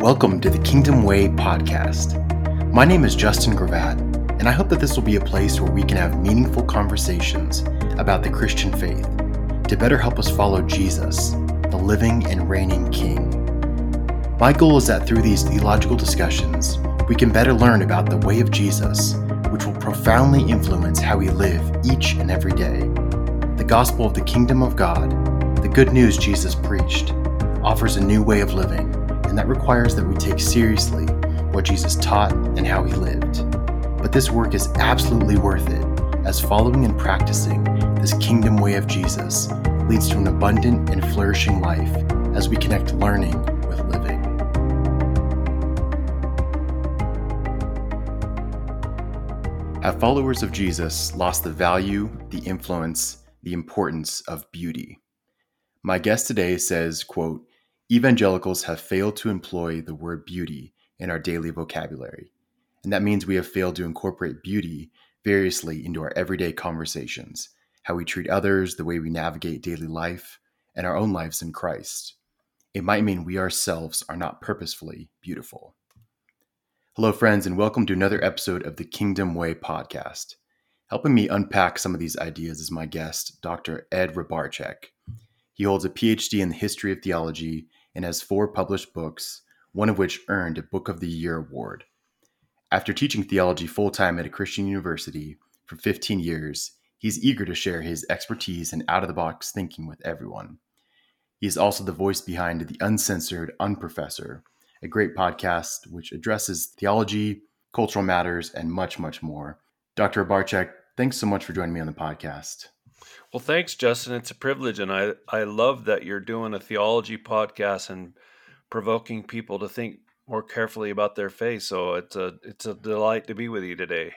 Welcome to the Kingdom Way podcast. My name is Justin Gravatt, and I hope that this will be a place where we can have meaningful conversations about the Christian faith to better help us follow Jesus, the living and reigning King. My goal is that through these theological discussions, we can better learn about the way of Jesus, which will profoundly influence how we live each and every day. The gospel of the kingdom of God, the good news Jesus preached, offers a new way of living and that requires that we take seriously what Jesus taught and how he lived. But this work is absolutely worth it, as following and practicing this kingdom way of Jesus leads to an abundant and flourishing life as we connect learning with living. Have followers of Jesus lost the value, the influence, the importance of beauty? My guest today says, quote, Evangelicals have failed to employ the word beauty in our daily vocabulary, and that means we have failed to incorporate beauty variously into our everyday conversations, how we treat others, the way we navigate daily life, and our own lives in Christ. It might mean we ourselves are not purposefully beautiful. Hello, friends, and welcome to another episode of the Kingdom Way podcast. Helping me unpack some of these ideas is my guest, Dr. Ed Rybarczyk. He holds a PhD in the history of theology and has four published books, one of which earned a Book of the Year award. After teaching theology full time at a Christian university for 15 years, he's eager to share his expertise and out of the box thinking with everyone. He is also the voice behind The Uncensored Unprofessor, a great podcast which addresses theology, cultural matters, and much, much more. Dr. Rybarczyk, thanks so much for joining me on the podcast. Well, thanks, Justin. It's a privilege, and I I love that you're doing a theology podcast and provoking people to think more carefully about their faith. So it's a it's a delight to be with you today.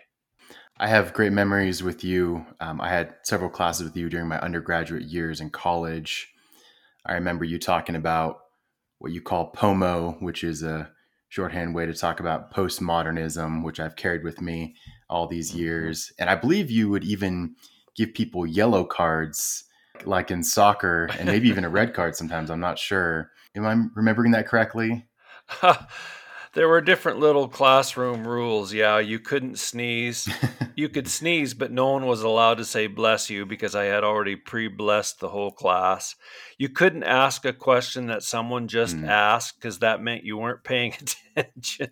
I have great memories with you. Um, I had several classes with you during my undergraduate years in college. I remember you talking about what you call POMO, which is a shorthand way to talk about postmodernism, which I've carried with me all these mm-hmm. years. And I believe you would even give people yellow cards like in soccer and maybe even a red card sometimes. I'm not sure. Am I remembering that correctly? there were different little classroom rules. Yeah, you couldn't sneeze. you could sneeze, but no one was allowed to say bless you because I had already pre blessed the whole class. You couldn't ask a question that someone just mm. asked because that meant you weren't paying attention.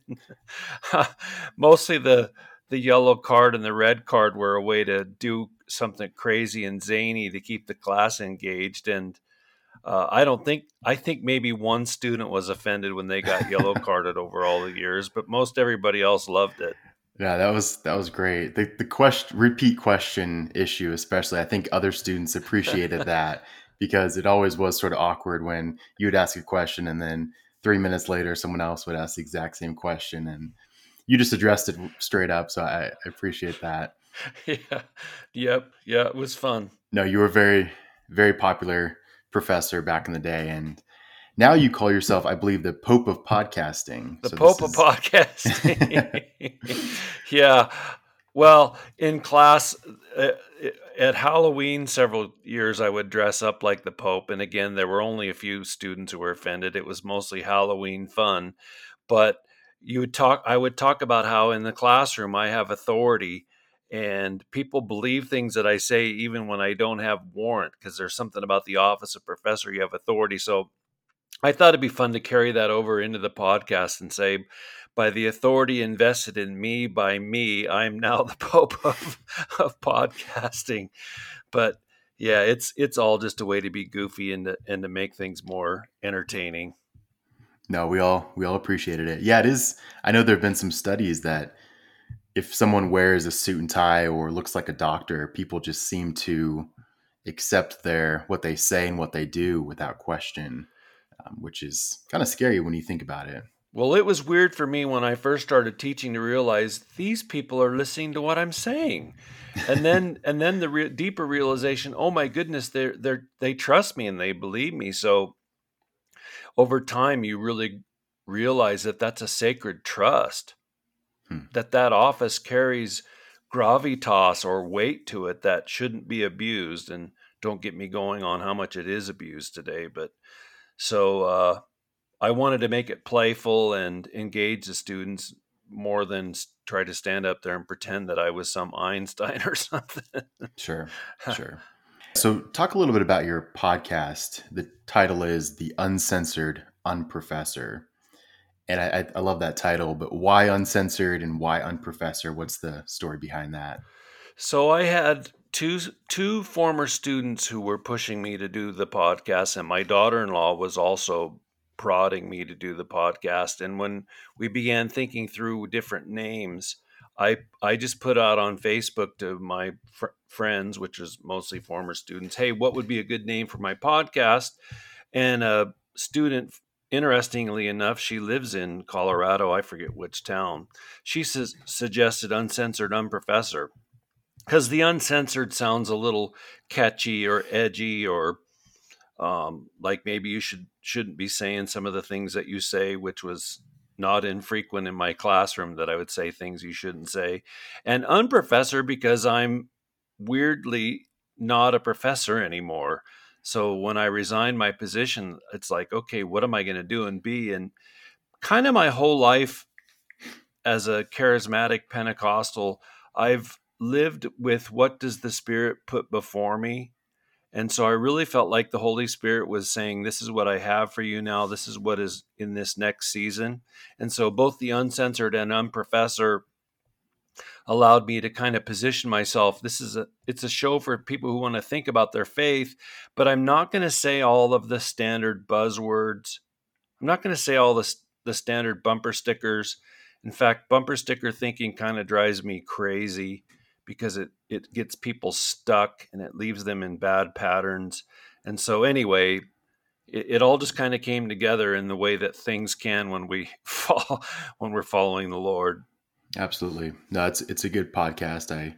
Mostly the the yellow card and the red card were a way to do something crazy and zany to keep the class engaged. And uh, I don't think I think maybe one student was offended when they got yellow carded over all the years, but most everybody else loved it. Yeah, that was that was great. The the question repeat question issue, especially, I think other students appreciated that because it always was sort of awkward when you would ask a question and then three minutes later someone else would ask the exact same question and you just addressed it straight up. So I, I appreciate that. yeah. Yep. Yeah. It was fun. No, you were a very, very popular professor back in the day. And now you call yourself, I believe, the Pope of podcasting. The so Pope of podcasting. yeah. Well, in class uh, at Halloween, several years I would dress up like the Pope. And again, there were only a few students who were offended. It was mostly Halloween fun. But you would talk, I would talk about how in the classroom I have authority and people believe things that I say even when I don't have warrant because there's something about the office of professor you have authority. So I thought it'd be fun to carry that over into the podcast and say, by the authority invested in me by me, I'm now the pope of, of podcasting. But yeah, it's it's all just a way to be goofy and to, and to make things more entertaining. No, we all we all appreciated it. Yeah, it is. I know there have been some studies that if someone wears a suit and tie or looks like a doctor, people just seem to accept their what they say and what they do without question, um, which is kind of scary when you think about it. Well, it was weird for me when I first started teaching to realize these people are listening to what I'm saying, and then and then the re- deeper realization, oh my goodness, they they they trust me and they believe me. So over time, you really realize that that's a sacred trust hmm. that that office carries gravitas or weight to it that shouldn't be abused and don't get me going on how much it is abused today but so uh, I wanted to make it playful and engage the students more than try to stand up there and pretend that I was some Einstein or something. Sure, sure. So, talk a little bit about your podcast. The title is The Uncensored Unprofessor. And I, I, love that title, but why uncensored and why unprofessor? What's the story behind that? So I had two two former students who were pushing me to do the podcast, and my daughter-in-law was also prodding me to do the podcast. And when we began thinking through different names, I I just put out on Facebook to my fr- friends, which is mostly former students, hey, what would be a good name for my podcast? And a student, interestingly enough, she lives in Colorado. I forget which town. She su- suggested uncensored unprofessor because the uncensored sounds a little catchy or edgy or um, like maybe you should shouldn't be saying some of the things that you say, which was not infrequent in my classroom that I would say things you shouldn't say, and unprofessor because I'm weirdly not a professor anymore. So when I resigned my position, it's like, okay, what am I going to do and be? And kind of my whole life as a charismatic Pentecostal, I've lived with what does the Spirit put before me and so I really felt like the Holy Spirit was saying, This is what I have for you now. This is what is in this next season. And so both the uncensored and unprofessor allowed me to kind of position myself. This is a it's a show for people who want to think about their faith, but I'm not going to say all of the standard buzzwords. I'm not going to say all the the standard bumper stickers. In fact, bumper sticker thinking kind of drives me crazy because it it gets people stuck and it leaves them in bad patterns. And so anyway, it, it all just kind of came together in the way that things can when we fall when we're following the Lord. Absolutely. No, it's it's a good podcast. I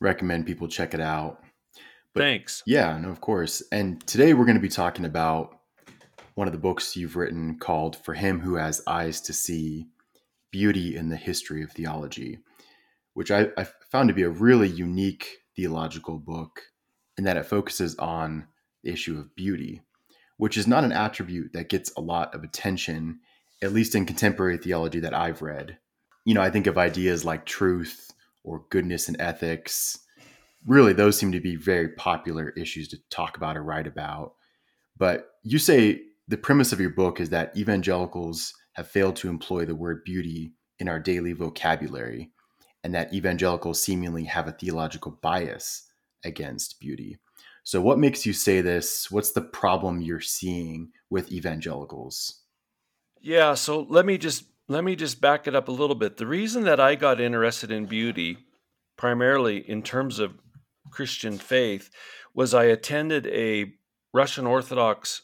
recommend people check it out. But Thanks. Yeah, no, of course. And today we're going to be talking about one of the books you've written called For Him Who Has Eyes to See Beauty in the History of Theology which I, I found to be a really unique theological book in that it focuses on the issue of beauty, which is not an attribute that gets a lot of attention, at least in contemporary theology that I've read. You know, I think of ideas like truth or goodness and ethics. Really, those seem to be very popular issues to talk about or write about. But you say the premise of your book is that evangelicals have failed to employ the word beauty in our daily vocabulary and that evangelicals seemingly have a theological bias against beauty. So, what makes you say this? What's the problem you're seeing with evangelicals? Yeah, so let me just let me just back it up a little bit. The reason that I got interested in beauty, primarily in terms of Christian faith, was I attended a Russian Orthodox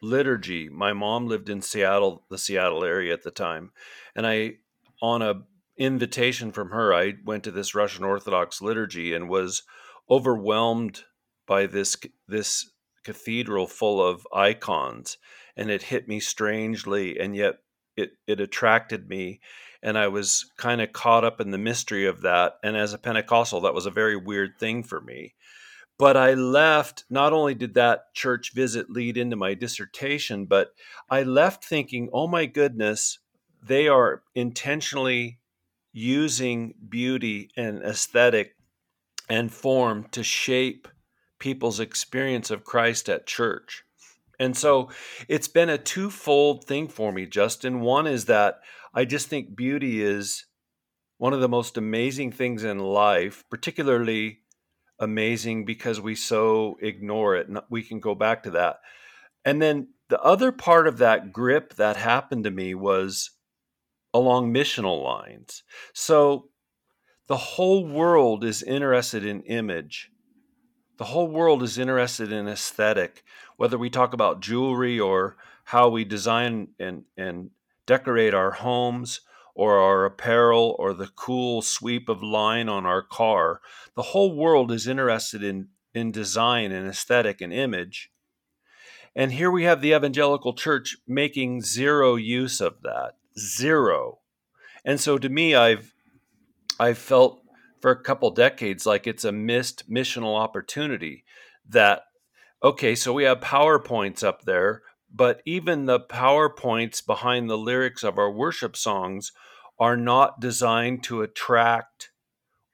liturgy. My mom lived in Seattle, the Seattle area at the time, and I on a invitation from her, I went to this Russian Orthodox liturgy and was overwhelmed by this this cathedral full of icons, and it hit me strangely, and yet it it attracted me, and I was kind of caught up in the mystery of that. And as a Pentecostal, that was a very weird thing for me. But I left. Not only did that church visit lead into my dissertation, but I left thinking, "Oh my goodness." They are intentionally using beauty and aesthetic and form to shape people's experience of Christ at church. And so it's been a twofold thing for me, Justin. One is that I just think beauty is one of the most amazing things in life, particularly amazing because we so ignore it. We can go back to that. And then the other part of that grip that happened to me was along missional lines. So the whole world is interested in image. The whole world is interested in aesthetic, whether we talk about jewelry or how we design and, and decorate our homes or our apparel or the cool sweep of line on our car. The whole world is interested in, in design and aesthetic and image. And here we have the evangelical church making zero use of that zero. And so to me, I've I've felt for a couple decades like it's a missed missional opportunity that okay, so we have PowerPoints up there, but even the PowerPoints behind the lyrics of our worship songs are not designed to attract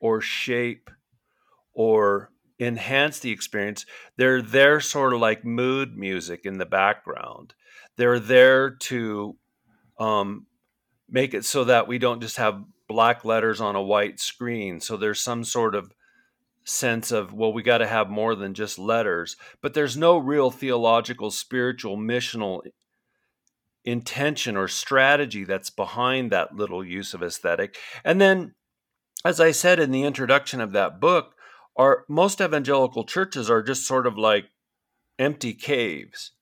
or shape or enhance the experience. They're there sort of like mood music in the background. They're there to um, make it so that we don't just have black letters on a white screen. So there's some sort of sense of, well, we got to have more than just letters, but there's no real theological, spiritual, missional intention or strategy that's behind that little use of aesthetic. And then, as I said in the introduction of that book, are most evangelical churches are just sort of like empty caves.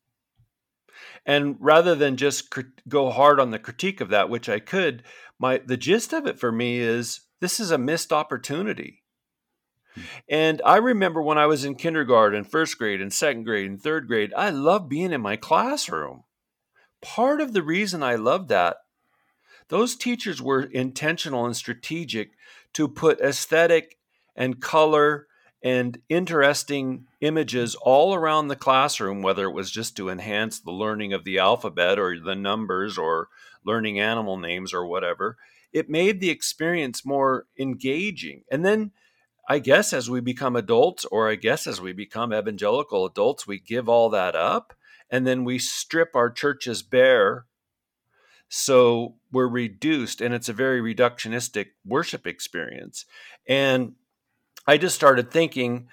And rather than just go hard on the critique of that, which I could, my the gist of it for me is this is a missed opportunity. Hmm. And I remember when I was in kindergarten, first grade, and second grade, and third grade, I loved being in my classroom. Part of the reason I loved that, those teachers were intentional and strategic to put aesthetic and color and interesting images all around the classroom, whether it was just to enhance the learning of the alphabet or the numbers or learning animal names or whatever. It made the experience more engaging. And then I guess as we become adults, or I guess as we become evangelical adults, we give all that up and then we strip our churches bare. So we're reduced, and it's a very reductionistic worship experience. And I just started thinking,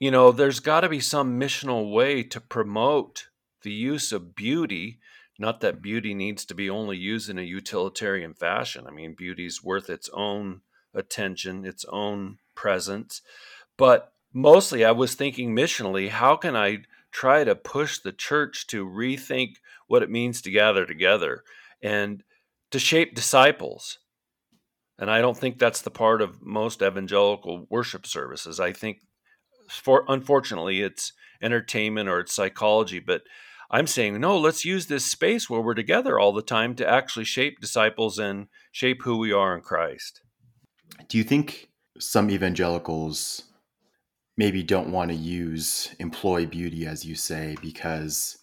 you know, there's got to be some missional way to promote the use of beauty. Not that beauty needs to be only used in a utilitarian fashion. I mean, beauty's worth its own attention, its own presence. But mostly I was thinking missionally, how can I try to push the church to rethink what it means to gather together and to shape disciples? And I don't think that's the part of most evangelical worship services. I think, for unfortunately, it's entertainment or it's psychology. But I'm saying, no, let's use this space where we're together all the time to actually shape disciples and shape who we are in Christ. Do you think some evangelicals maybe don't want to use employ beauty, as you say, because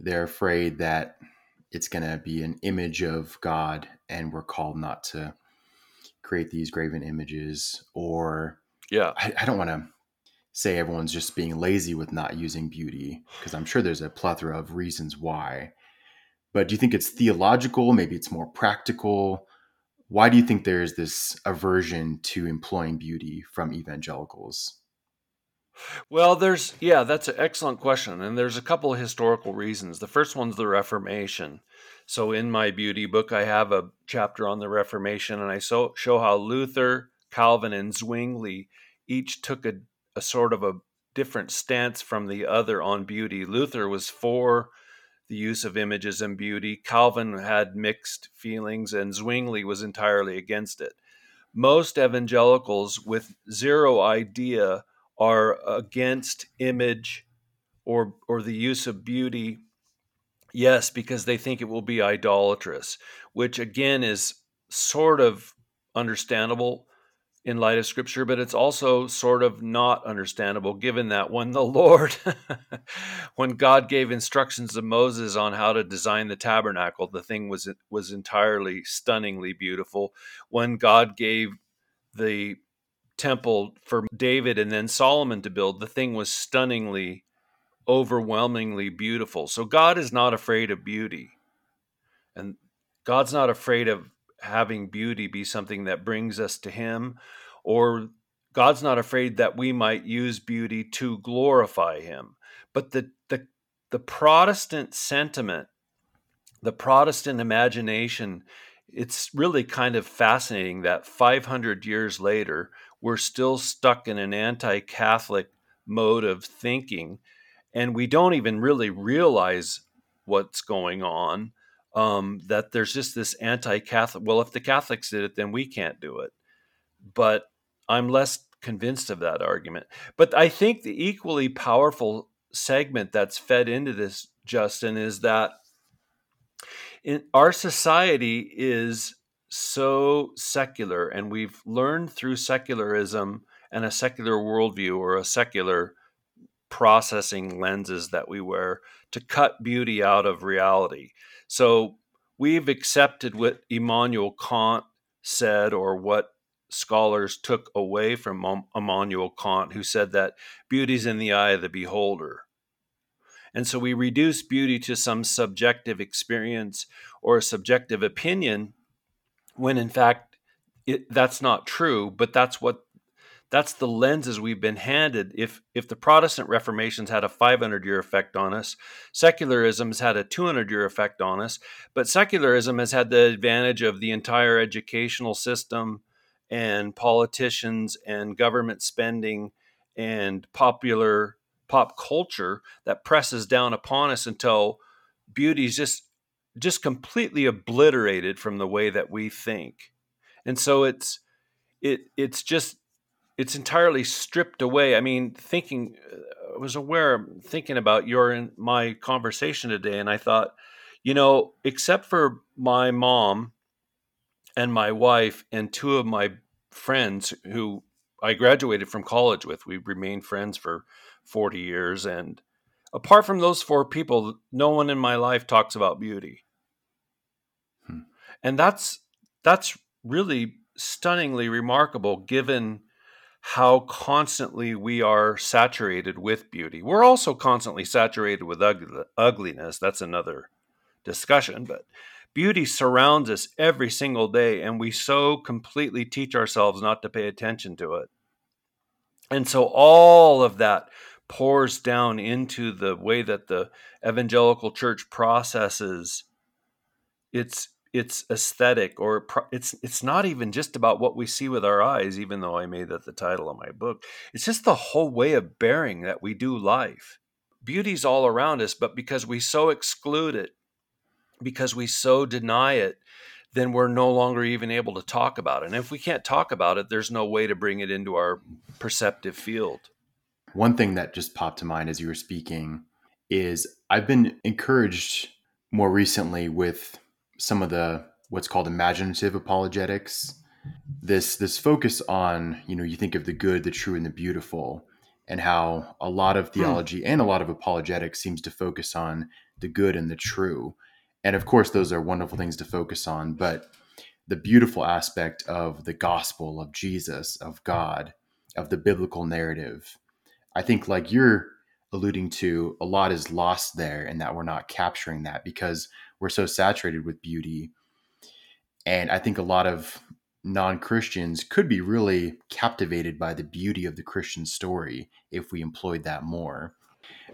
they're afraid that it's going to be an image of God and we're called not to create these graven images. Or, yeah, I, I don't want to say everyone's just being lazy with not using beauty because I'm sure there's a plethora of reasons why. But do you think it's theological? Maybe it's more practical why do you think there is this aversion to employing beauty from evangelicals? Well, there's, yeah, that's an excellent question. And there's a couple of historical reasons. The first one's the Reformation. So in my beauty book, I have a chapter on the Reformation, and I so, show how Luther, Calvin, and Zwingli each took a, a sort of a different stance from the other on beauty. Luther was for the use of images and beauty. Calvin had mixed feelings, and Zwingli was entirely against it. Most evangelicals with zero idea are against image or or the use of beauty yes because they think it will be idolatrous which again is sort of understandable in light of scripture, but it's also sort of not understandable given that when the Lord, when God gave instructions to Moses on how to design the tabernacle, the thing was was entirely stunningly beautiful. When God gave the temple for David and then Solomon to build, the thing was stunningly, overwhelmingly beautiful. So God is not afraid of beauty. And God's not afraid of having beauty be something that brings us to Him, or God's not afraid that we might use beauty to glorify Him. But the, the, the Protestant sentiment, the Protestant imagination, it's really kind of fascinating that 500 years later, we're still stuck in an anti Catholic mode of thinking, and we don't even really realize what's going on um, that there's just this anti-Catholic. Well, if the Catholics did it, then we can't do it. But I'm less convinced of that argument. But I think the equally powerful segment that's fed into this, Justin, is that in our society is so secular, and we've learned through secularism and a secular worldview or a secular processing lenses that we wear to cut beauty out of reality. So we've accepted what Immanuel Kant said or what scholars took away from Immanuel Kant, who said that beauty's in the eye of the beholder. And so we reduce beauty to some subjective experience or a subjective opinion when in fact it, that's not true, but that's what that's the lenses we've been handed. If if the Protestant Reformation's had a 500 year effect on us, secularism's had a 200 year effect on us, but secularism has had the advantage of the entire educational system and politicians and government spending and popular pop culture that presses down upon us until beauty's just just completely obliterated from the way that we think. And so it's it it's just it's entirely stripped away. I mean, thinking I was aware thinking about your and my conversation today and I thought, you know, except for my mom and my wife and two of my friends who I graduated from college with, we remained friends for 40 years and apart from those four people, no one in my life talks about beauty. Hmm. And that's that's really stunningly remarkable given how constantly we are saturated with beauty. We're also constantly saturated with ugliness. That's another discussion, but beauty surrounds us every single day, and we so completely teach ourselves not to pay attention to it. And so all of that pours down into the way that the evangelical church processes its its aesthetic or it's it's not even just about what we see with our eyes even though i made that the title of my book. It's just the whole way of bearing that we do life. Beauty's all around us but because we so exclude it because we so deny it then we're no longer even able to talk about it. And if we can't talk about it there's no way to bring it into our perceptive field. One thing that just popped to mind as you were speaking is i've been encouraged more recently with some of the what's called imaginative apologetics. This this focus on you know you think of the good the true and the beautiful and how a lot of hmm. theology and a lot of apologetics seems to focus on the good and the true. And of course those are wonderful things to focus on but the beautiful aspect of the gospel of jesus of god of the biblical narrative. I think like you're alluding to a lot is lost there and that we're not capturing that because we're so saturated with beauty. And I think a lot of non Christians could be really captivated by the beauty of the Christian story if we employed that more.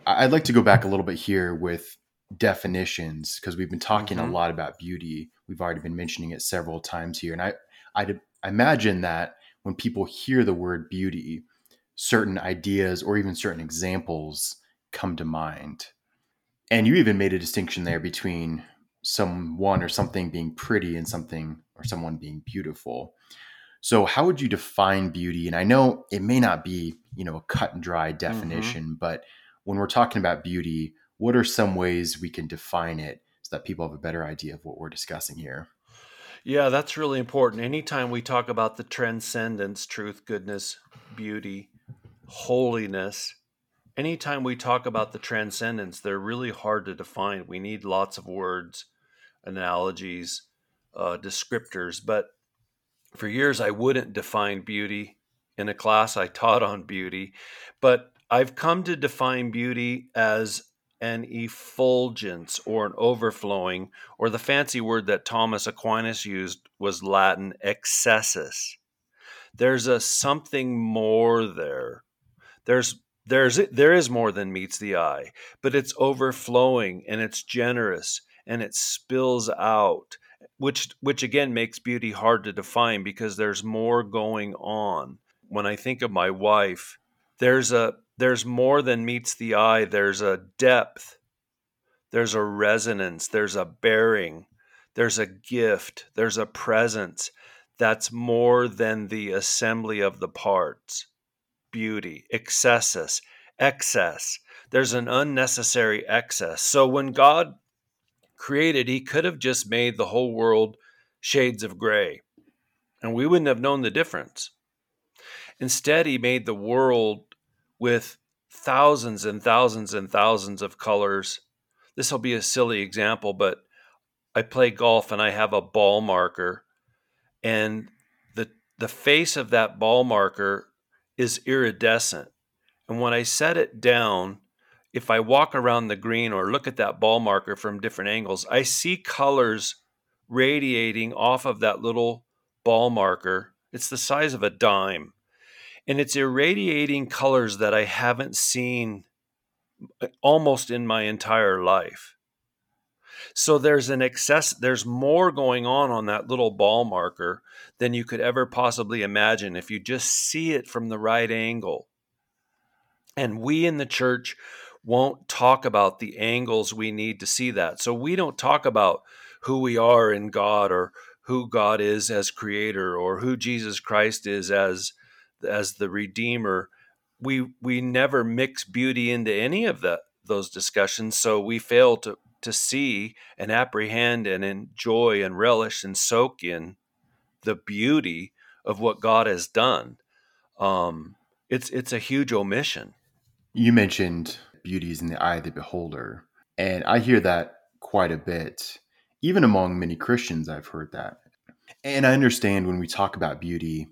I'd like to go back a little bit here with definitions because we've been talking mm-hmm. a lot about beauty. We've already been mentioning it several times here. And I, I, I imagine that when people hear the word beauty, certain ideas or even certain examples come to mind. And you even made a distinction there between someone or something being pretty and something or someone being beautiful. So how would you define beauty? And I know it may not be, you know, a cut and dry mm-hmm. definition, mm-hmm. but when we're talking about beauty, what are some ways we can define it so that people have a better idea of what we're discussing here? Yeah, that's really important. Anytime we talk about the transcendence, truth, goodness, beauty, holiness, anytime we talk about the transcendence, they're really hard to define. We need lots of words, analogies, uh, descriptors. But for years, I wouldn't define beauty. In a class, I taught on beauty. But I've come to define beauty as an effulgence or an overflowing, or the fancy word that Thomas Aquinas used was Latin excessus. There's a something more there. There's there's there is more than meets the eye, but it's overflowing and it's generous and it spills out, which which again makes beauty hard to define because there's more going on. When I think of my wife, there's a there's more than meets the eye. There's a depth, there's a resonance, there's a bearing, there's a gift, there's a presence. That's more than the assembly of the parts beauty, excessus, excess. There's an unnecessary excess. So when God created, he could have just made the whole world shades of gray, and we wouldn't have known the difference. Instead, he made the world with thousands and thousands and thousands of colors. This will be a silly example, but I play golf and I have a ball marker, and the the face of that ball marker is iridescent. And when I set it down, if I walk around the green or look at that ball marker from different angles, I see colors radiating off of that little ball marker. It's the size of a dime. And it's irradiating colors that I haven't seen uh, almost in my entire life. So there's an excess, there's more going on on that little ball marker than you could ever possibly imagine if you just see it from the right angle. And we in the church won't talk about the angles we need to see that. So we don't talk about who we are in God or who God is as creator or who Jesus Christ is as as the redeemer. We we never mix beauty into any of the those discussions, so we fail to to see and apprehend and enjoy and relish and soak in the beauty of what God has done. Um, it's it's a huge omission. You mentioned beauty is in the eye of the beholder, and I hear that quite a bit. Even among many Christians, I've heard that. And I understand when we talk about beauty,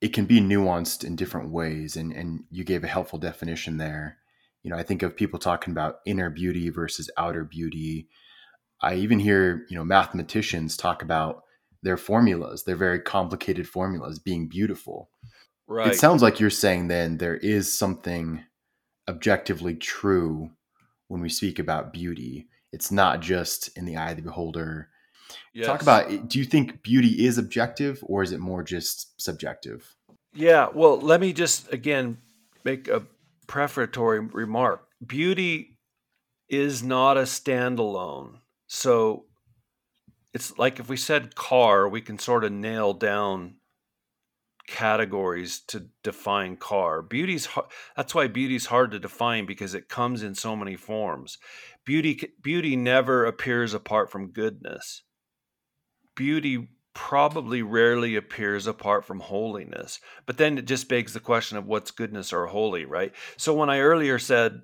it can be nuanced in different ways. And, and you gave a helpful definition there. You know, I think of people talking about inner beauty versus outer beauty. I even hear, you know, mathematicians talk about their formulas, their very complicated formulas being beautiful. Right. It sounds like you're saying then there is something objectively true when we speak about beauty. It's not just in the eye of the beholder. Yes. Talk about eh, do you think beauty is objective or is it more just subjective? Yeah, well, let me just again make a prefatory remark. Beauty is not a standalone. So it's like if we said car, we can sort of nail down categories to define car. Beauty's that's why beauty's hard to define because it comes in so many forms. Beauty beauty never appears apart from goodness. Beauty probably rarely appears apart from holiness. But then it just begs the question of what's goodness or holy, right? So when I earlier said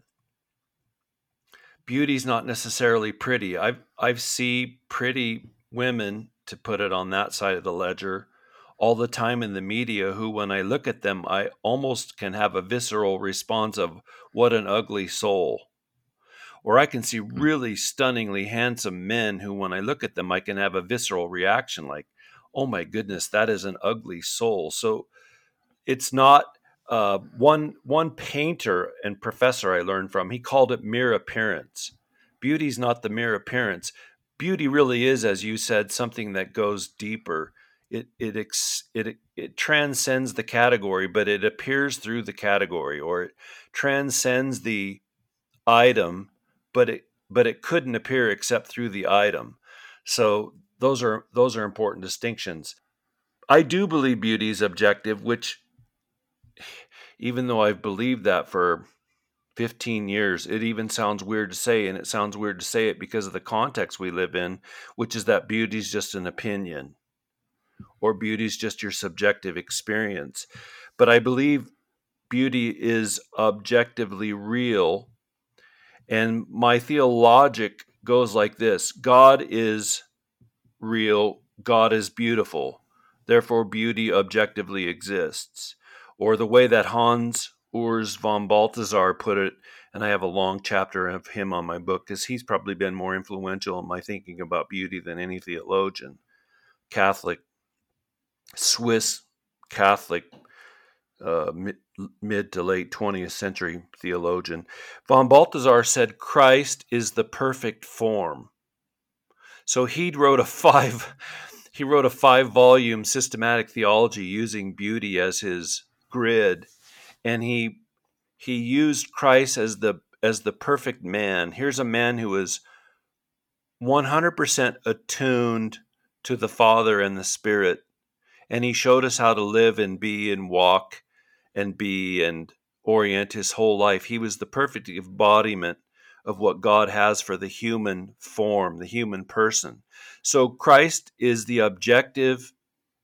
beauty's not necessarily pretty, I've I've see pretty women to put it on that side of the ledger all the time in the media who when I look at them I almost can have a visceral response of what an ugly soul or I can see hmm. really stunningly handsome men who, when I look at them, I can have a visceral reaction like, oh my goodness, that is an ugly soul. So it's not uh, one one painter and professor I learned from. He called it mere appearance. Beauty's not the mere appearance. Beauty really is, as you said, something that goes deeper. It it ex, it it transcends the category, but it appears through the category, or it transcends the item, but it but it couldn't appear except through the item. So those are those are important distinctions. I do believe beauty is objective, which even though I've believed that for 15 years, it even sounds weird to say, and it sounds weird to say it because of the context we live in, which is that beauty is just an opinion or beauty is just your subjective experience. But I believe beauty is objectively real. And my theologic goes like this God is real, God is beautiful. Therefore, beauty objectively exists. Or the way that Hans Urs von Balthasar put it, and I have a long chapter of him on my book because he's probably been more influential in my thinking about beauty than any theologian, Catholic, Swiss Catholic, uh, mid, mid to late 20th century theologian. Von Balthasar said, Christ is the perfect form. So he wrote a five he wrote a five volume systematic theology using beauty as his grid and he he used Christ as the as the perfect man. Here's a man who is 100% attuned to the Father and the Spirit and he showed us how to live and be and walk and be and orient his whole life. He was the perfect embodiment of what God has for the human form, the human person. So Christ is the objective,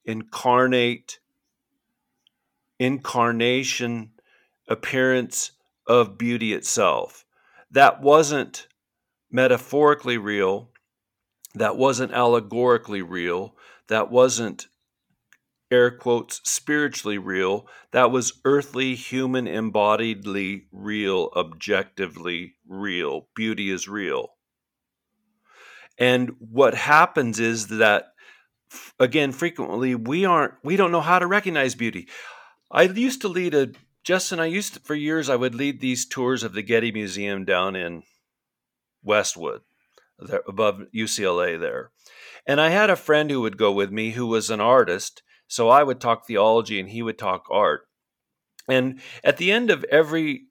incarnate, incarnation appearance of beauty itself. That wasn't metaphorically real. That wasn't allegorically real. That wasn't air quotes spiritually real. That was earthly, human, embodiedly real, objectively real. Beauty is real. And what happens is that again frequently we aren't we don't know how to recognize beauty. I used to lead a Justin, I used to, for years I would lead these tours of the Getty Museum down in Westwood, there, above UCLA there. And I had a friend who would go with me who was an artist, so I would talk theology and he would talk art. And at the end of every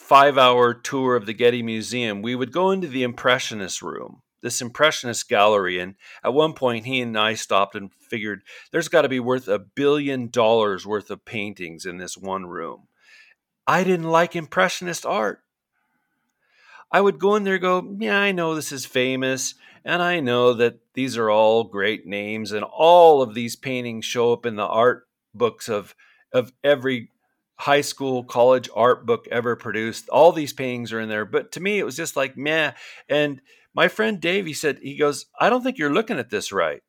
5-hour tour of the Getty Museum, we would go into the impressionist room this impressionist gallery. And at one point he and i stopped and figured there's got to be worth a billion dollars worth of paintings in this one room. I didn't like impressionist art. I would go in there go yeah i know this is famous and i know that these are all great names and all of these paintings show up in the art books of of every high school college art book ever produced all these paintings are in there but to me it was just like meh and my friend Dave, he said, he goes, I don't think you're looking at this right.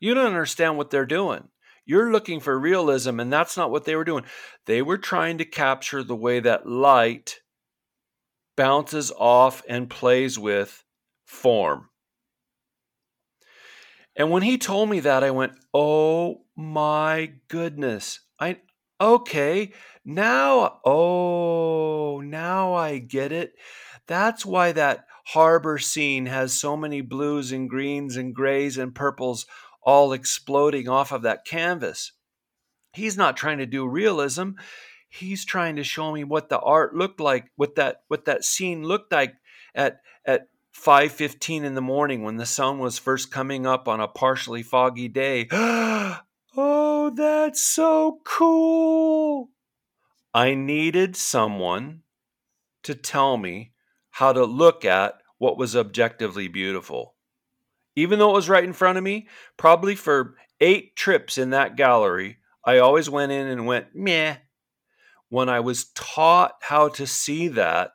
You don't understand what they're doing. You're looking for realism, and that's not what they were doing. They were trying to capture the way that light bounces off and plays with form. And when he told me that, I went, "Oh my goodness. I okay, now oh, now I get it. That's why that harbor scene has so many blues and greens and grays and purples all exploding off of that canvas. He's not trying to do realism. He's trying to show me what the art looked like, what that what that scene looked like at at 5:15 in the morning when the sun was first coming up on a partially foggy day. oh, that's so cool. I needed someone to tell me how to look at what was objectively beautiful. Even though it was right in front of me, probably for eight trips in that gallery, I always went in and went, meh. When I was taught how to see that,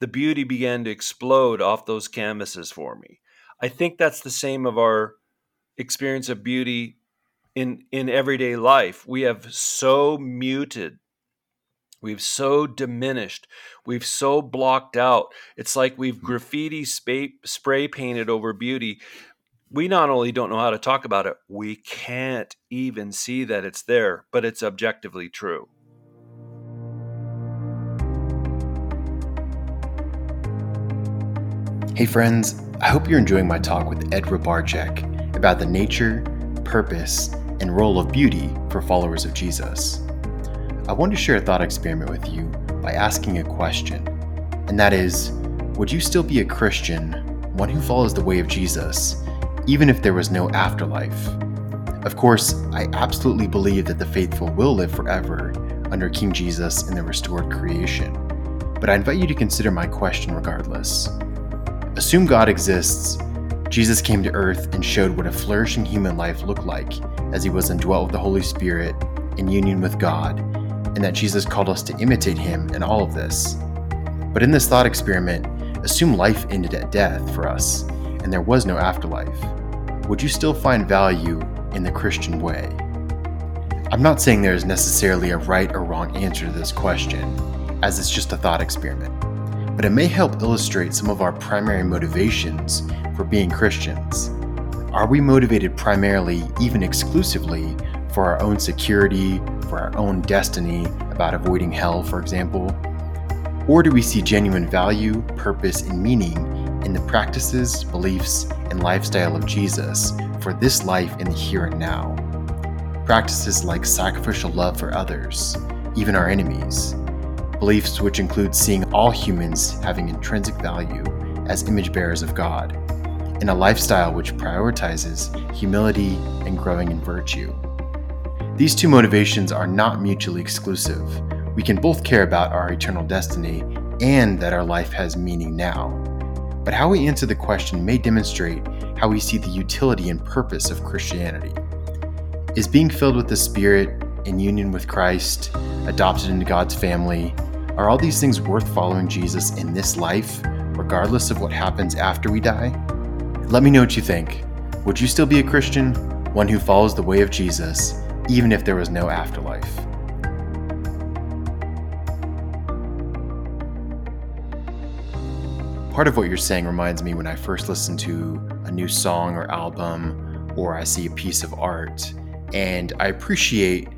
the beauty began to explode off those canvases for me. I think that's the same of our experience of beauty in in everyday life. We have so muted We've so diminished. We've so blocked out. It's like we've mm-hmm. graffiti spray, spray painted over beauty. We not only don't know how to talk about it, we can't even see that it's there, but it's objectively true. Hey, friends, I hope you're enjoying my talk with Ed Rybarczyk about the nature, purpose, and role of beauty for followers of Jesus. I want to share a thought experiment with you by asking a question, and that is Would you still be a Christian, one who follows the way of Jesus, even if there was no afterlife? Of course, I absolutely believe that the faithful will live forever under King Jesus in the restored creation, but I invite you to consider my question regardless. Assume God exists. Jesus came to earth and showed what a flourishing human life looked like as he was indwelt with the Holy Spirit in union with God and that Jesus called us to imitate him in all of this. But in this thought experiment, assume life ended at death for us and there was no afterlife. Would you still find value in the Christian way? I'm not saying there is necessarily a right or wrong answer to this question, as it's just a thought experiment, but it may help illustrate some of our primary motivations for being Christians. Are we motivated primarily, even exclusively, for our own security, for our own destiny, about avoiding hell, for example? Or do we see genuine value, purpose, and meaning in the practices, beliefs, and lifestyle of Jesus for this life in the here and now? Practices like sacrificial love for others, even our enemies. Beliefs which include seeing all humans having intrinsic value as image bearers of God, and a lifestyle which prioritizes humility and growing in virtue. These two motivations are not mutually exclusive. We can both care about our eternal destiny and that our life has meaning now. But how we answer the question may demonstrate how we see the utility and purpose of Christianity. Is being filled with the Spirit in union with Christ, adopted into God's family, are all these things worth following Jesus in this life, regardless of what happens after we die? Let me know what you think. Would you still be a Christian, one who follows the way of Jesus, even if there was no afterlife? Part of what you're saying reminds me when I first listen to a new song or album, or I see a piece of art, and I appreciate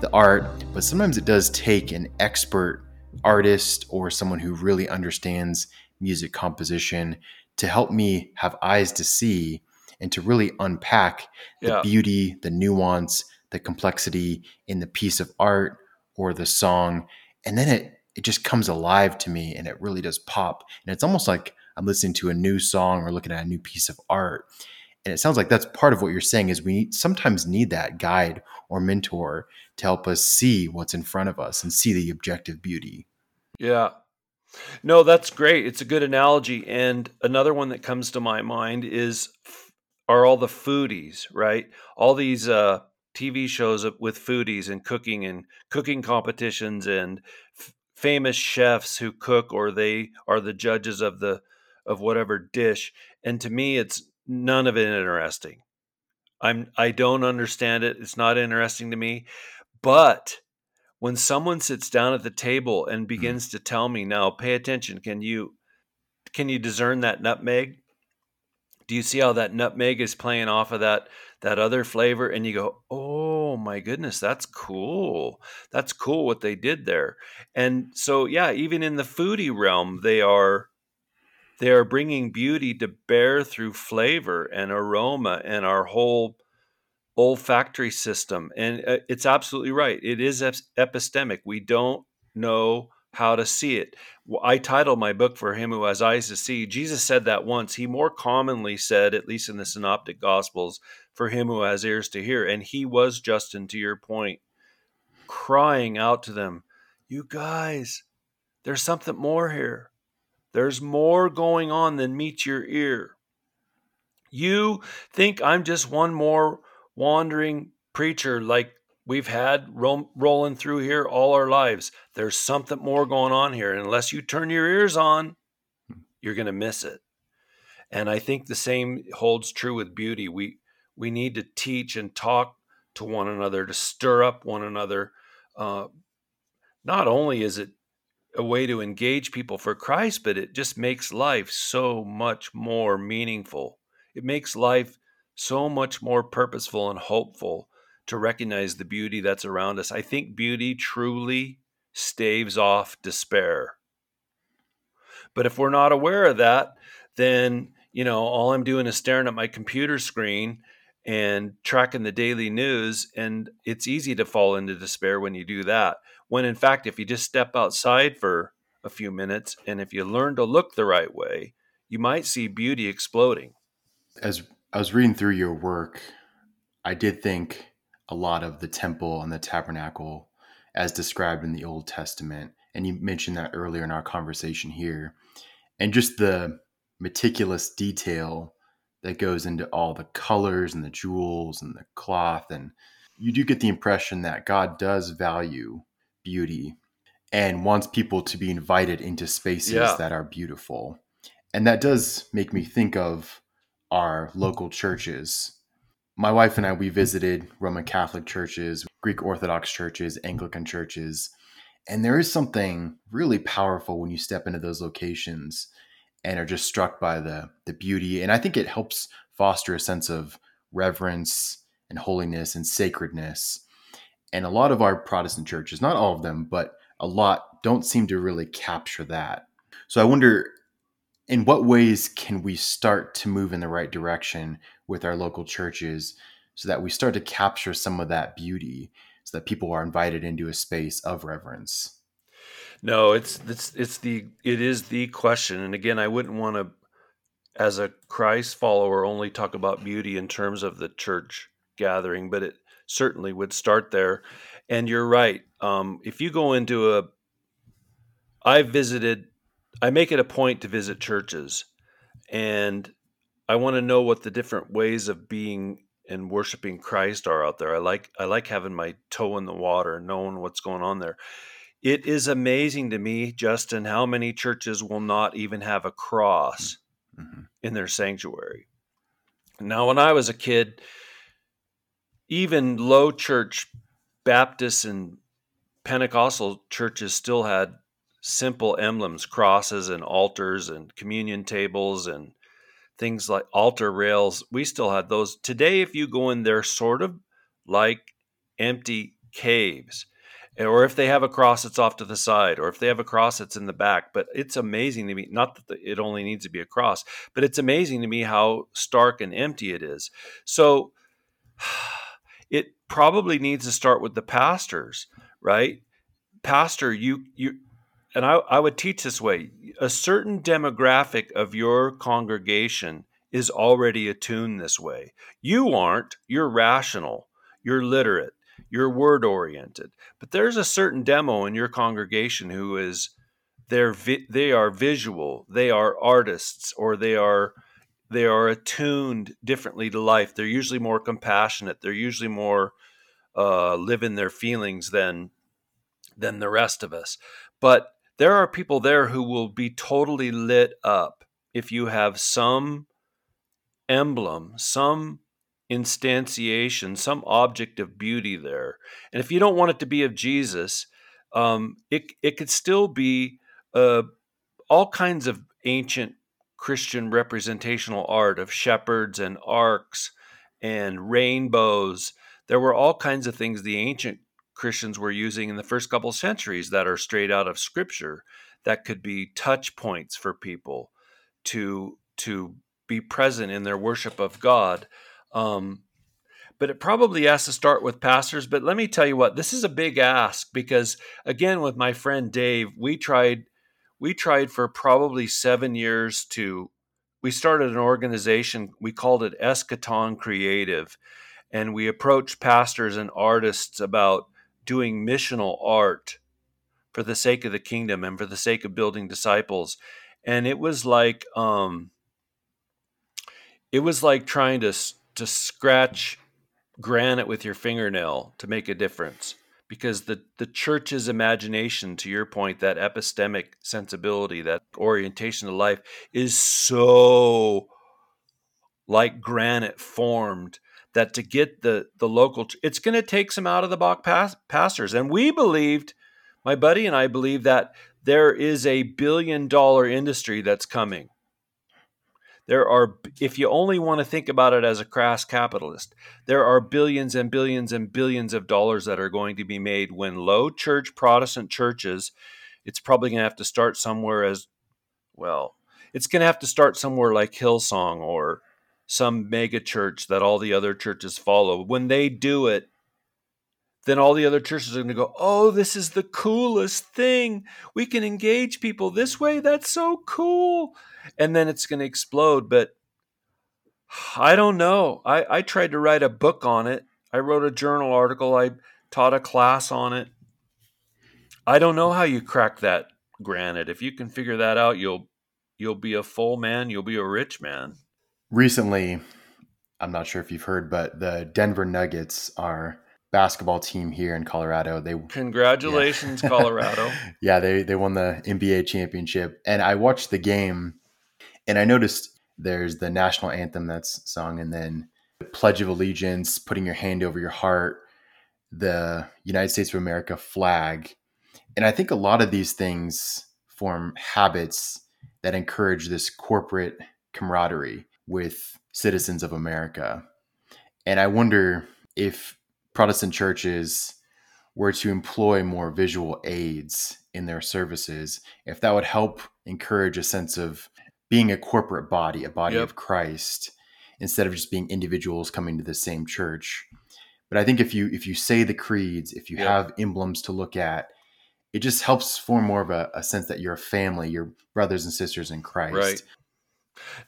the art, but sometimes it does take an expert artist or someone who really understands music composition to help me have eyes to see and to really unpack the yeah. beauty, the nuance, the complexity in the piece of art or the song. And then it it just comes alive to me and it really does pop. And it's almost like I'm listening to a new song or looking at a new piece of art. And it sounds like that's part of what you're saying is we sometimes need that guide or mentor to help us see what's in front of us and see the objective beauty. Yeah. No, that's great. It's a good analogy. And another one that comes to my mind is are all the foodies, right? All these uh, TV shows with foodies and cooking and cooking competitions and f- famous chefs who cook or they are the judges of the of whatever dish. And to me, it's none of it interesting. I'm I don't understand it. It's not interesting to me. But when someone sits down at the table and mm-hmm. begins mm. to tell me, "Now, pay attention. Can you can you discern that nutmeg? Do you see how that nutmeg is playing off of that that other flavor?" And you go, "Oh my goodness, that's cool. That's cool what they did there." And so, yeah, even in the foodie realm, they are they are bringing beauty to bear through flavor and aroma and our whole olfactory system. And uh, it's absolutely right. It is epistemic. We don't know how to see it. I title my book for him who has eyes to see. Jesus said that once. He more commonly said, at least in the synoptic gospels, for him who has ears to hear. And he was, Justin, to your point, crying out to them, You guys, there's something more here. There's more going on than meets your ear. You think I'm just one more wandering preacher like we've had ro- rolling through here all our lives. There's something more going on here. And unless you turn your ears on, you're going to miss it. And I think the same holds true with beauty. We we need to teach and talk to one another to stir up one another. Uh, not only is it a way to engage people for Christ, but it just makes life so much more meaningful. It makes life so much more purposeful and hopeful to recognize the beauty that's around us. I think beauty truly staves off despair. But if we're not aware of that, then, you know, all I'm doing is staring at my computer screen and tracking the daily news. And it's easy to fall into despair when you do that. When in fact, if you just step outside for a few minutes and if you learn to look the right way, you might see beauty exploding. As I was reading through your work, I did think a lot of the temple and the tabernacle as described in the Old Testament. And you mentioned that earlier in our conversation here. And just the meticulous detail that goes into all the colors and the jewels and the cloth. And you do get the impression that God does value beauty and wants people to be invited into spaces yeah. that are beautiful. And that does make me think of our local churches. My wife and I, we visited Roman Catholic churches, Greek Orthodox churches, Anglican churches. And there is something really powerful when you step into those locations and are just struck by the, the beauty. And I think it helps foster a sense of reverence and holiness and sacredness and a lot of our Protestant churches, not all of them, but a lot, don't seem to really capture that. So I wonder in what ways can we start to move in the right direction with our local churches so that we start to capture some of that beauty so that people are invited into a space of reverence? No, it's it's it's the it is the question. And again, I wouldn't want to as a Christ follower only talk about beauty in terms of the church gathering, but it certainly would start there. And you're right. Um, if you go into a, I've visited, I make it a point to visit churches, and I want to know what the different ways of being and worshiping Christ are out there. I like I like having my toe in the water, knowing what's going on there. It is amazing to me, Justin, how many churches will not even have a cross mm-hmm. in their sanctuary. Now, when I was a kid, even low church Baptists and Pentecostal churches still had simple emblems, crosses and altars and communion tables and things like altar rails. We still had those. Today, if you go in, they're sort of like empty caves. Or if they have a cross, it's off to the side. Or if they have a cross, it's in the back. But it's amazing to me, not that it only needs to be a cross, but it's amazing to me how stark and empty it is. So probably needs to start with the pastors, right? Pastor, you, you, and I, I would teach this way a certain demographic of your congregation is already attuned this way. You aren't, you're rational, you're literate, you're word oriented. But there's a certain demo in your congregation who is they're vi- they are visual, they are artists or they are they are attuned differently to life. They're usually more compassionate, they're usually more uh, live in their feelings than than the rest of us. But there are people there who will be totally lit up if you have some emblem, some instantiation, some object of beauty there. And if you don't want it to be of Jesus, um, it it could still be uh, all kinds of ancient Christian representational art of shepherds and arks and rainbows. There were all kinds of things the ancient Christians were using in the first couple centuries that are straight out of Scripture that could be touch points for people to to be present in their worship of God. Um, but it probably has to start with pastors. But let me tell you what, this is a big ask because again, with my friend Dave, we tried we tried for probably seven years to we started an organization we called it eschaton creative and we approached pastors and artists about doing missional art for the sake of the kingdom and for the sake of building disciples. And it was like um it was like trying to to scratch granite with your fingernail to make a difference because the the church's imagination to your point that epistemic sensibility that orientation to life is so like granite formed that to get the the local it's going to take some out of the box pastors. And we believed my buddy and I believe that there is a billion dollar industry that's coming there are if you only want to think about it as a crass capitalist there are billions and billions and billions of dollars that are going to be made when low church protestant churches it's probably going to have to start somewhere as well it's going to have to start somewhere like hillsong or some mega church that all the other churches follow. When they do it, then all the other churches are going to go, Oh, this is the coolest thing. We can engage people this way. That's so cool. And then it's going to explode. But I don't know. I, I tried to write a book on it. I wrote a journal article. I taught a class on it. I don't know how you crack that granite. If you can figure that out, you'll you'll be a full man, you'll be a rich man recently, I'm not sure if you've heard, but the Denver Nuggets are basketball team here in Colorado. They congratulations, yeah. Colorado. yeah, they they won the NBA championship, and I watched the game, and I noticed there's the national anthem that's sung, and then the Pledge of Allegiance, putting your hand over your heart, the United States of America flag, and I think a lot of these things form habits that encourage this corporate camaraderie with citizens of America. And I wonder if Protestant churches were to employ more visual aids in their services, if that would help encourage a sense of being a corporate body, a body yep. of Christ, instead of just being individuals coming to the same church. But I think if you if you say the creeds, if you yep. have emblems to look at, it just helps form more of a, a sense that you're a family, you're brothers and sisters in Christ. Right.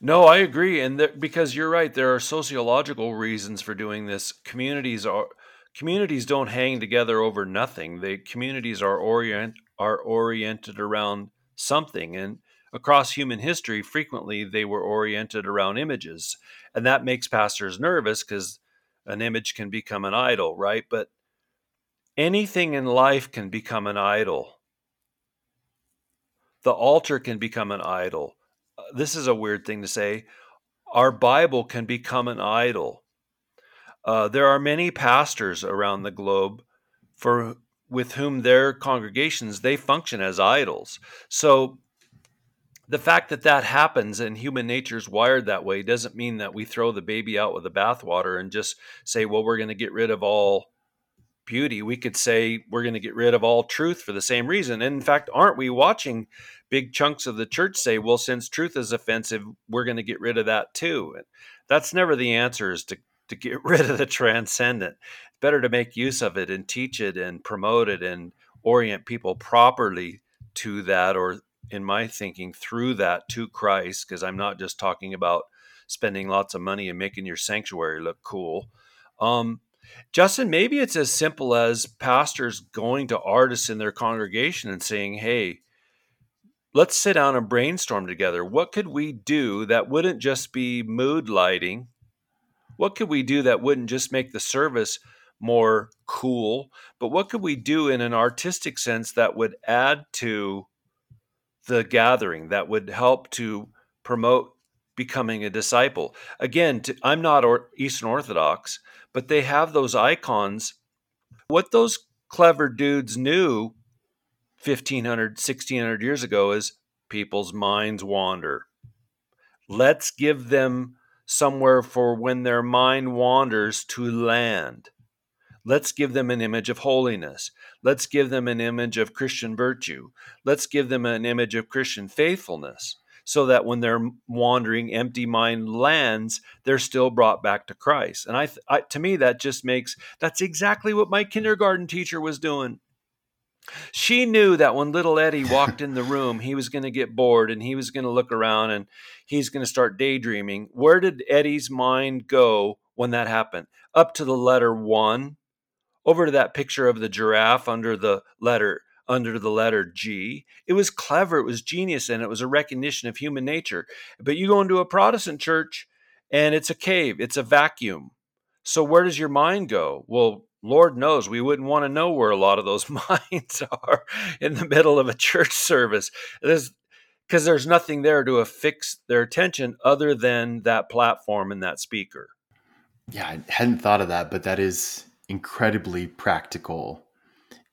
No, I agree, and there, because you're right, there are sociological reasons for doing this. Communities are communities don't hang together over nothing. The communities are orient are oriented around something, and across human history, frequently they were oriented around images, and that makes pastors nervous because an image can become an idol, right? But anything in life can become an idol. The altar can become an idol. Uh, this is a weird thing to say. Our Bible can become an idol. Uh, there are many pastors around the globe for with whom their congregations they function as idols. So the fact that that happens and human nature is wired that way doesn't mean that we throw the baby out with the bathwater and just say, well, we're going to get rid of all beauty. We could say we're going to get rid of all truth for the same reason. And in fact, aren't we watching big chunks of the church say, well, since truth is offensive, we're going to get rid of that too? That's never the answer is to, to get rid of the transcendent. Better to make use of it and teach it and promote it and orient people properly to that or in my thinking through that to Christ, because I'm not just talking about spending lots of money and making your sanctuary look cool. Um, Justin, maybe it's as simple as pastors going to artists in their congregation and saying, hey, let's sit down and brainstorm together. What could we do that wouldn't just be mood lighting? What could we do that wouldn't just make the service more cool, but what could we do in an artistic sense that would add to the gathering that would help to promote becoming a disciple. Again, to, I'm not or, Eastern Orthodox, but they have those icons. What those clever dudes knew 1500, 1600 years ago is people's minds wander. Let's give them somewhere for when their mind wanders to land. Let's give them an image of holiness. Let's give them an image of Christian virtue. Let's give them an image of Christian faithfulness so that when their wandering empty mind lands they're still brought back to christ and I, I, to me that just makes that's exactly what my kindergarten teacher was doing she knew that when little eddie walked in the room he was going to get bored and he was going to look around and he's going to start daydreaming where did eddie's mind go when that happened up to the letter 1 over to that picture of the giraffe under the letter under the letter G. It was clever, it was genius, and it was a recognition of human nature. But you go into a Protestant church and it's a cave, it's a vacuum. So where does your mind go? Well, Lord knows we wouldn't want to know where a lot of those minds are in the middle of a church service. because there's nothing there to affix their attention other than that platform and that speaker. Yeah, I hadn't thought of that, but that is incredibly practical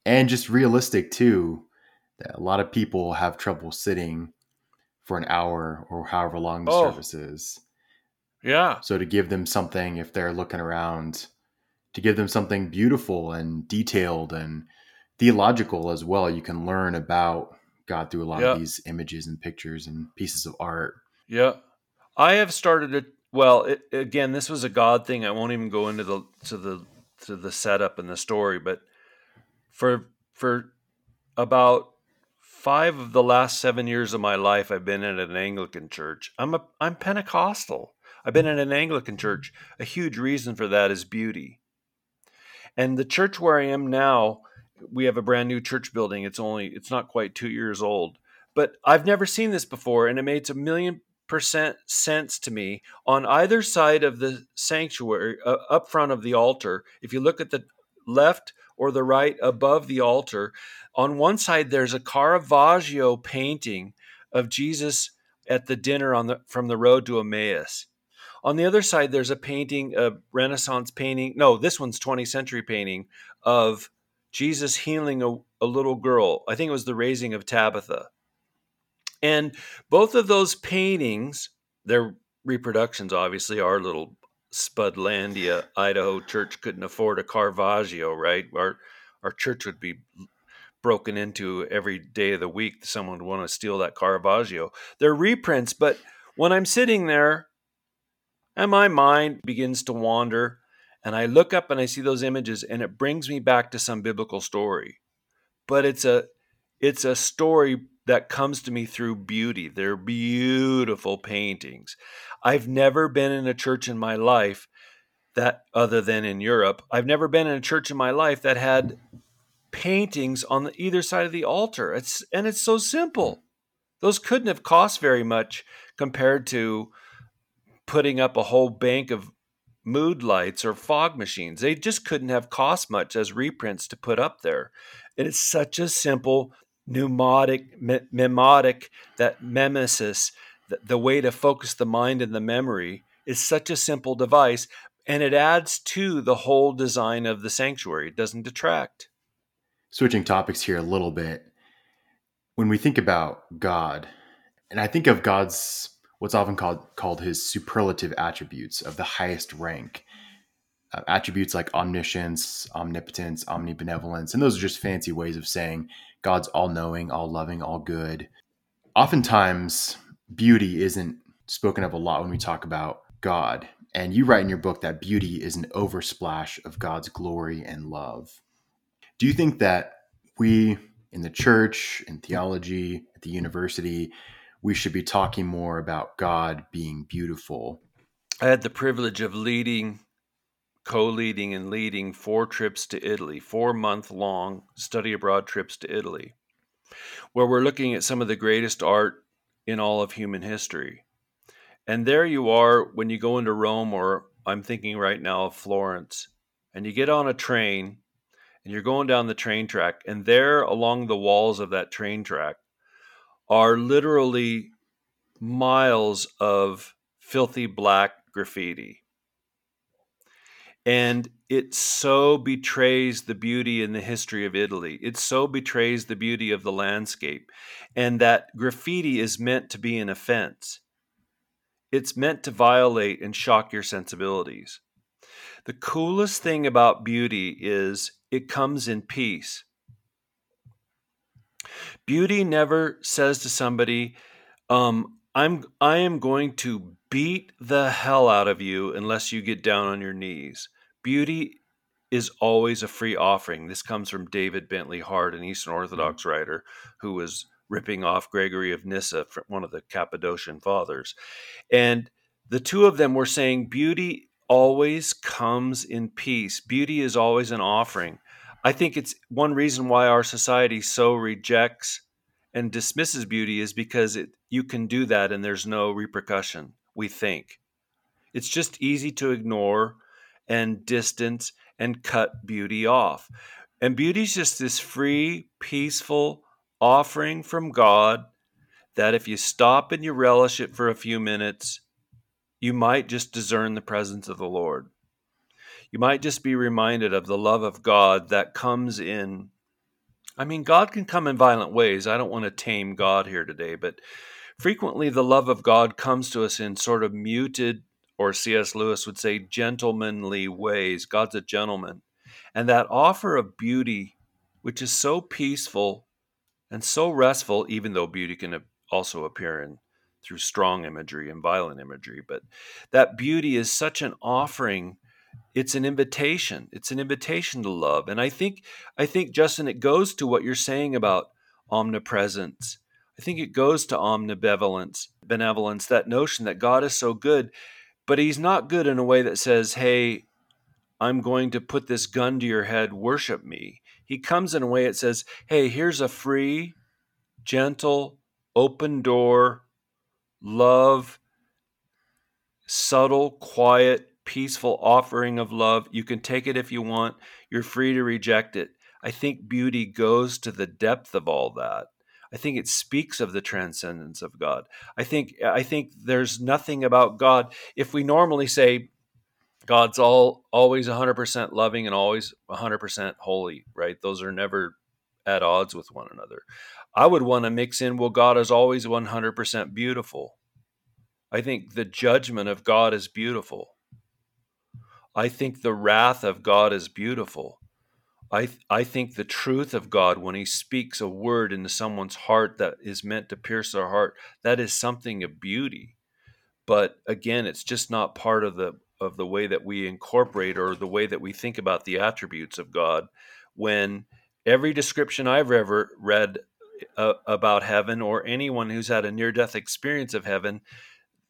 and just realistic too. That a lot of people have trouble sitting for an hour or however long the oh. service is. Yeah. So to give them something, if they're looking around, to give them something beautiful and detailed and theological as well, you can learn about God through a lot yeah. of these images and pictures and pieces of art. Yeah. I have started it. Well, it, again, this was a God thing. I won't even go into the to the to the setup and the story, but for for about five of the last seven years of my life, I've been in an Anglican church. I'm a I'm Pentecostal. I've been in an Anglican church. A huge reason for that is beauty. And the church where I am now, we have a brand new church building. It's only it's not quite two years old, but I've never seen this before, and it makes a million percent sense to me. On either side of the sanctuary uh, up front of the altar if you look at the left or the right above the altar on one side there's a caravaggio painting of jesus at the dinner on the from the road to emmaus on the other side there's a painting a renaissance painting no this one's 20th century painting of jesus healing a, a little girl i think it was the raising of tabitha and both of those paintings, their reproductions, obviously, our little Spudlandia, Idaho church couldn't afford a Caravaggio, right? Our our church would be broken into every day of the week. Someone would want to steal that Caravaggio. They're reprints, but when I'm sitting there and my mind begins to wander and I look up and I see those images and it brings me back to some biblical story. But it's a it's a story that comes to me through beauty. They're beautiful paintings. I've never been in a church in my life that, other than in Europe, I've never been in a church in my life that had paintings on the, either side of the altar. It's and it's so simple. Those couldn't have cost very much compared to putting up a whole bank of mood lights or fog machines. They just couldn't have cost much as reprints to put up there. And it's such a simple mnemonic, mnemonic that mimesis, the, the way to focus the mind and the memory, is such a simple device. And it adds to the whole design of the sanctuary. It doesn't detract. Switching topics here a little bit. When we think about God, and I think of God's what's often called called his superlative attributes of the highest rank. Uh, attributes like omniscience, omnipotence, omnibenevolence, and those are just fancy ways of saying God's all knowing, all loving, all good. Oftentimes, beauty isn't spoken of a lot when we talk about God. And you write in your book that beauty is an oversplash of God's glory and love. Do you think that we in the church, in theology, at the university, we should be talking more about God being beautiful. I had the privilege of leading, co leading, and leading four trips to Italy, four month long study abroad trips to Italy, where we're looking at some of the greatest art in all of human history. And there you are when you go into Rome, or I'm thinking right now of Florence, and you get on a train and you're going down the train track, and there along the walls of that train track are literally miles of filthy black graffiti. And it so betrays the beauty and the history of Italy. It so betrays the beauty of the landscape. And that graffiti is meant to be an offense. It's meant to violate and shock your sensibilities. The coolest thing about beauty is it comes in peace. Beauty never says to somebody, um, I'm I am going to beat the hell out of you unless you get down on your knees. Beauty is always a free offering. This comes from David Bentley Hart, an Eastern Orthodox mm-hmm. writer who was ripping off Gregory of Nyssa, one of the Cappadocian fathers. And the two of them were saying beauty always comes in peace. Beauty is always an offering. I think it's one reason why our society so rejects and dismisses beauty is because it you can do that and there's no repercussion. We think it's just easy to ignore and distance and cut beauty off. And beauty is just this free, peaceful offering from God that if you stop and you relish it for a few minutes, you might just discern the presence of the Lord you might just be reminded of the love of God that comes in. I mean, God can come in violent ways. I don't want to tame God here today, but frequently the love of God comes to us in sort of muted, or C.S. Lewis would say, gentlemanly ways. God's a gentleman. And that offer of beauty, which is so peaceful and so restful, even though beauty can also appear in through strong imagery and violent imagery, but that beauty is such an offering it's an invitation. It's an invitation to love. And i think i think justin it goes to what you're saying about omnipresence. I think it goes to omnibenevolence benevolence that notion that god is so good but he's not good in a way that says hey i'm going to put this gun to your head worship me. He comes in a way that says hey here's a free gentle open door love subtle quiet peaceful offering of love. You can take it if you want, you're free to reject it. I think beauty goes to the depth of all that. I think it speaks of the transcendence of God. I think I think there's nothing about God if we normally say God's all always 100% loving and always 100% holy, right? Those are never at odds with one another. I would want to mix in well God is always 100% beautiful. I think the judgment of God is beautiful. I think the wrath of God is beautiful. I, th- I think the truth of God, when He speaks a word into someone's heart that is meant to pierce their heart, that is something of beauty. But again, it's just not part of the of the way that we incorporate or the way that we think about the attributes of God. When every description I've ever read uh, about heaven, or anyone who's had a near death experience of heaven,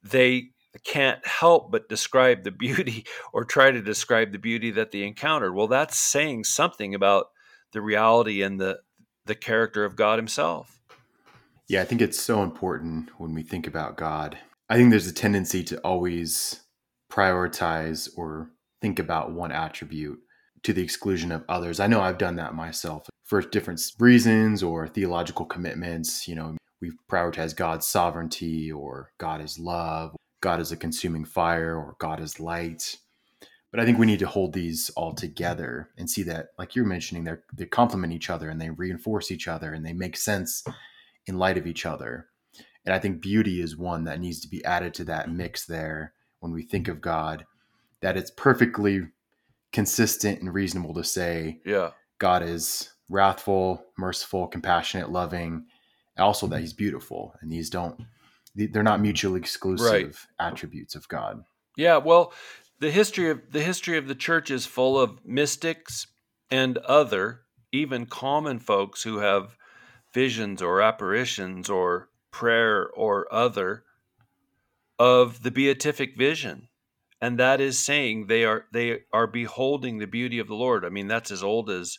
they can't help but describe the beauty or try to describe the beauty that they encountered. Well, that's saying something about the reality and the the character of God himself. Yeah, I think it's so important when we think about God. I think there's a tendency to always prioritize or think about one attribute to the exclusion of others. I know I've done that myself for different reasons or theological commitments. You know, we prioritize God's sovereignty or God is love, God is a consuming fire, or God is light. But I think we need to hold these all together and see that, like you're mentioning, they they complement each other and they reinforce each other and they make sense in light of each other. And I think beauty is one that needs to be added to that mix there when we think of God, that it's perfectly consistent and reasonable to say, yeah, God is wrathful, merciful, compassionate, loving, also that he's beautiful. And these don't, they're not mutually exclusive right. attributes of God. Yeah, well, the history of the history of the church is full of mystics and other, even common folks who have visions or apparitions or prayer or other of the beatific vision and that is saying they are they are beholding the beauty of the lord i mean that's as old as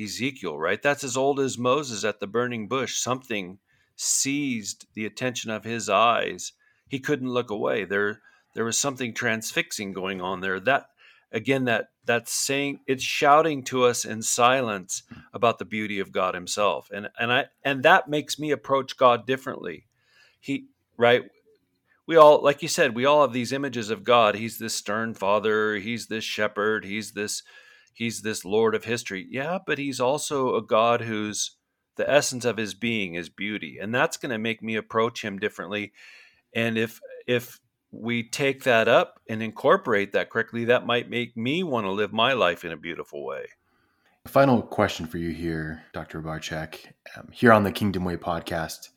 ezekiel right that's as old as moses at the burning bush something seized the attention of his eyes. He couldn't look away. There there was something transfixing going on there. That again that that's saying it's shouting to us in silence about the beauty of god himself. And and i and that makes me approach god differently. He right? We all like you said we all have these images of god. He's this stern father. He's this shepherd. He's this he's this lord of history. Yeah but he's also a god who's the essence of his being is beauty and that's going to make me approach him differently. And if if we take that up and incorporate that correctly that might make me want to live my life in a beautiful way. Final question for you here dr Rybarczyk um, here on the kingdom way podcast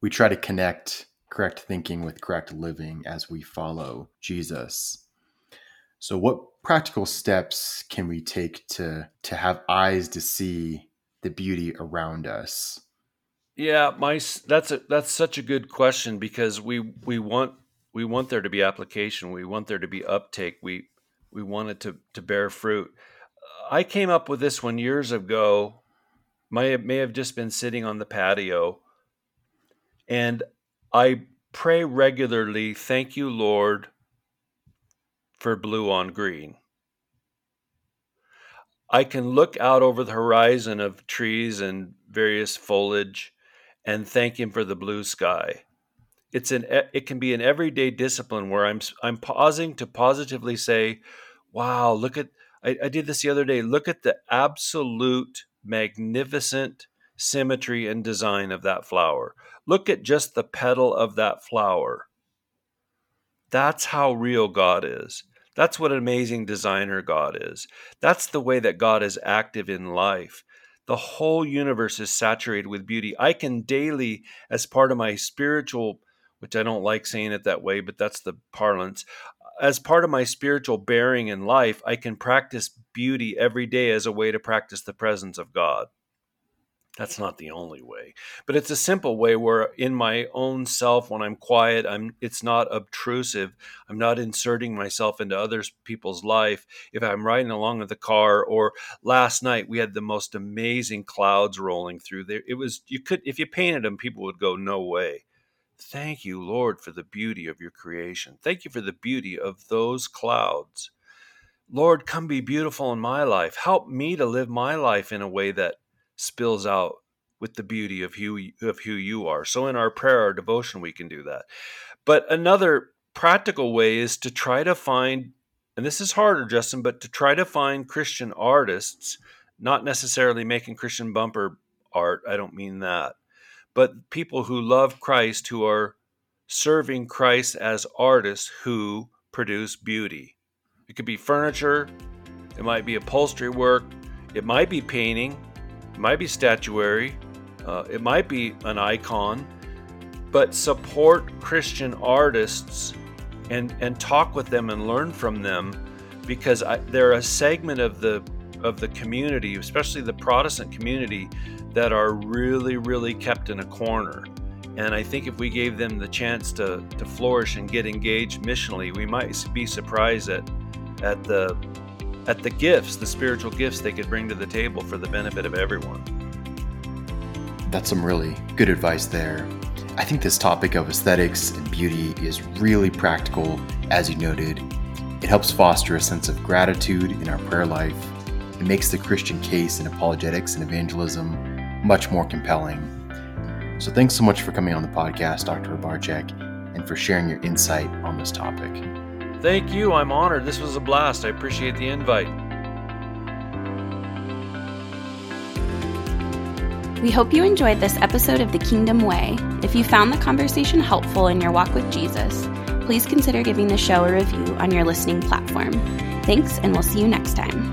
we try to connect correct thinking with correct living as we follow Jesus. So what practical steps can we take to to have eyes to see the beauty around us? Yeah, my that's a that's such a good question because we we want we want there to be application, we want there to be uptake, we we want it to to bear fruit. I came up with this one years ago. May may have just been sitting on the patio, and I pray regularly, thank you, Lord, for blue on green. I can look out over the horizon of trees and various foliage and thank him for the blue sky. It's an it can be an everyday discipline where I'm I'm pausing to positively say, "Wow, look at I, I did this the other day. Look at the absolute magnificent symmetry and design of that flower. Look at just the petal of that flower. That's how real God is. That's what an amazing designer God is. That's the way that God is active in life. The whole universe is saturated with beauty. I can daily, as part of my spiritual, which I don't like saying it that way, but that's the parlance, as part of my spiritual bearing in life, I can practice beauty every day as a way to practice the presence of God. That's not the only way, but it's a simple way where in my own self, when I'm quiet, I'm it's not obtrusive. I'm not inserting myself into other people's life. If I'm riding along in the car, or last night we had the most amazing clouds rolling through there. It was you could if you painted them, people would go, "No way." Thank you, Lord, for the beauty of your creation. Thank you for the beauty of those clouds. Lord, come be beautiful in my life. Help me to live my life in a way that spills out with the beauty of who of who you are. So in our prayer, our devotion, we can do that. But another practical way is to try to find, and this is harder, Justin, but to try to find Christian artists, not necessarily making Christian bumper art. I don't mean that, but people who love Christ, who are serving Christ as artists who produce beauty. It could be furniture, it might be upholstery work, it might be painting, it might be statuary, uh, it might be an icon, but support Christian artists and and talk with them and learn from them because I, they're a segment of the of the community, especially the Protestant community, that are really really kept in a corner. And I think if we gave them the chance to, to flourish and get engaged missionally, we might be surprised at at the at the gifts, the spiritual gifts they could bring to the table for the benefit of everyone. That's some really good advice there. I think this topic of aesthetics and beauty is really practical, as you noted. It helps foster a sense of gratitude in our prayer life. It makes the Christian case in apologetics and evangelism much more compelling. So, thanks so much for coming on the podcast, Dr. Rybarczyk, and for sharing your insight on this topic. Thank you. I'm honored. This was a blast. I appreciate the invite. We hope you enjoyed this episode of The Kingdom Way. If you found the conversation helpful in your walk with Jesus, please consider giving the show a review on your listening platform. Thanks, and we'll see you next time.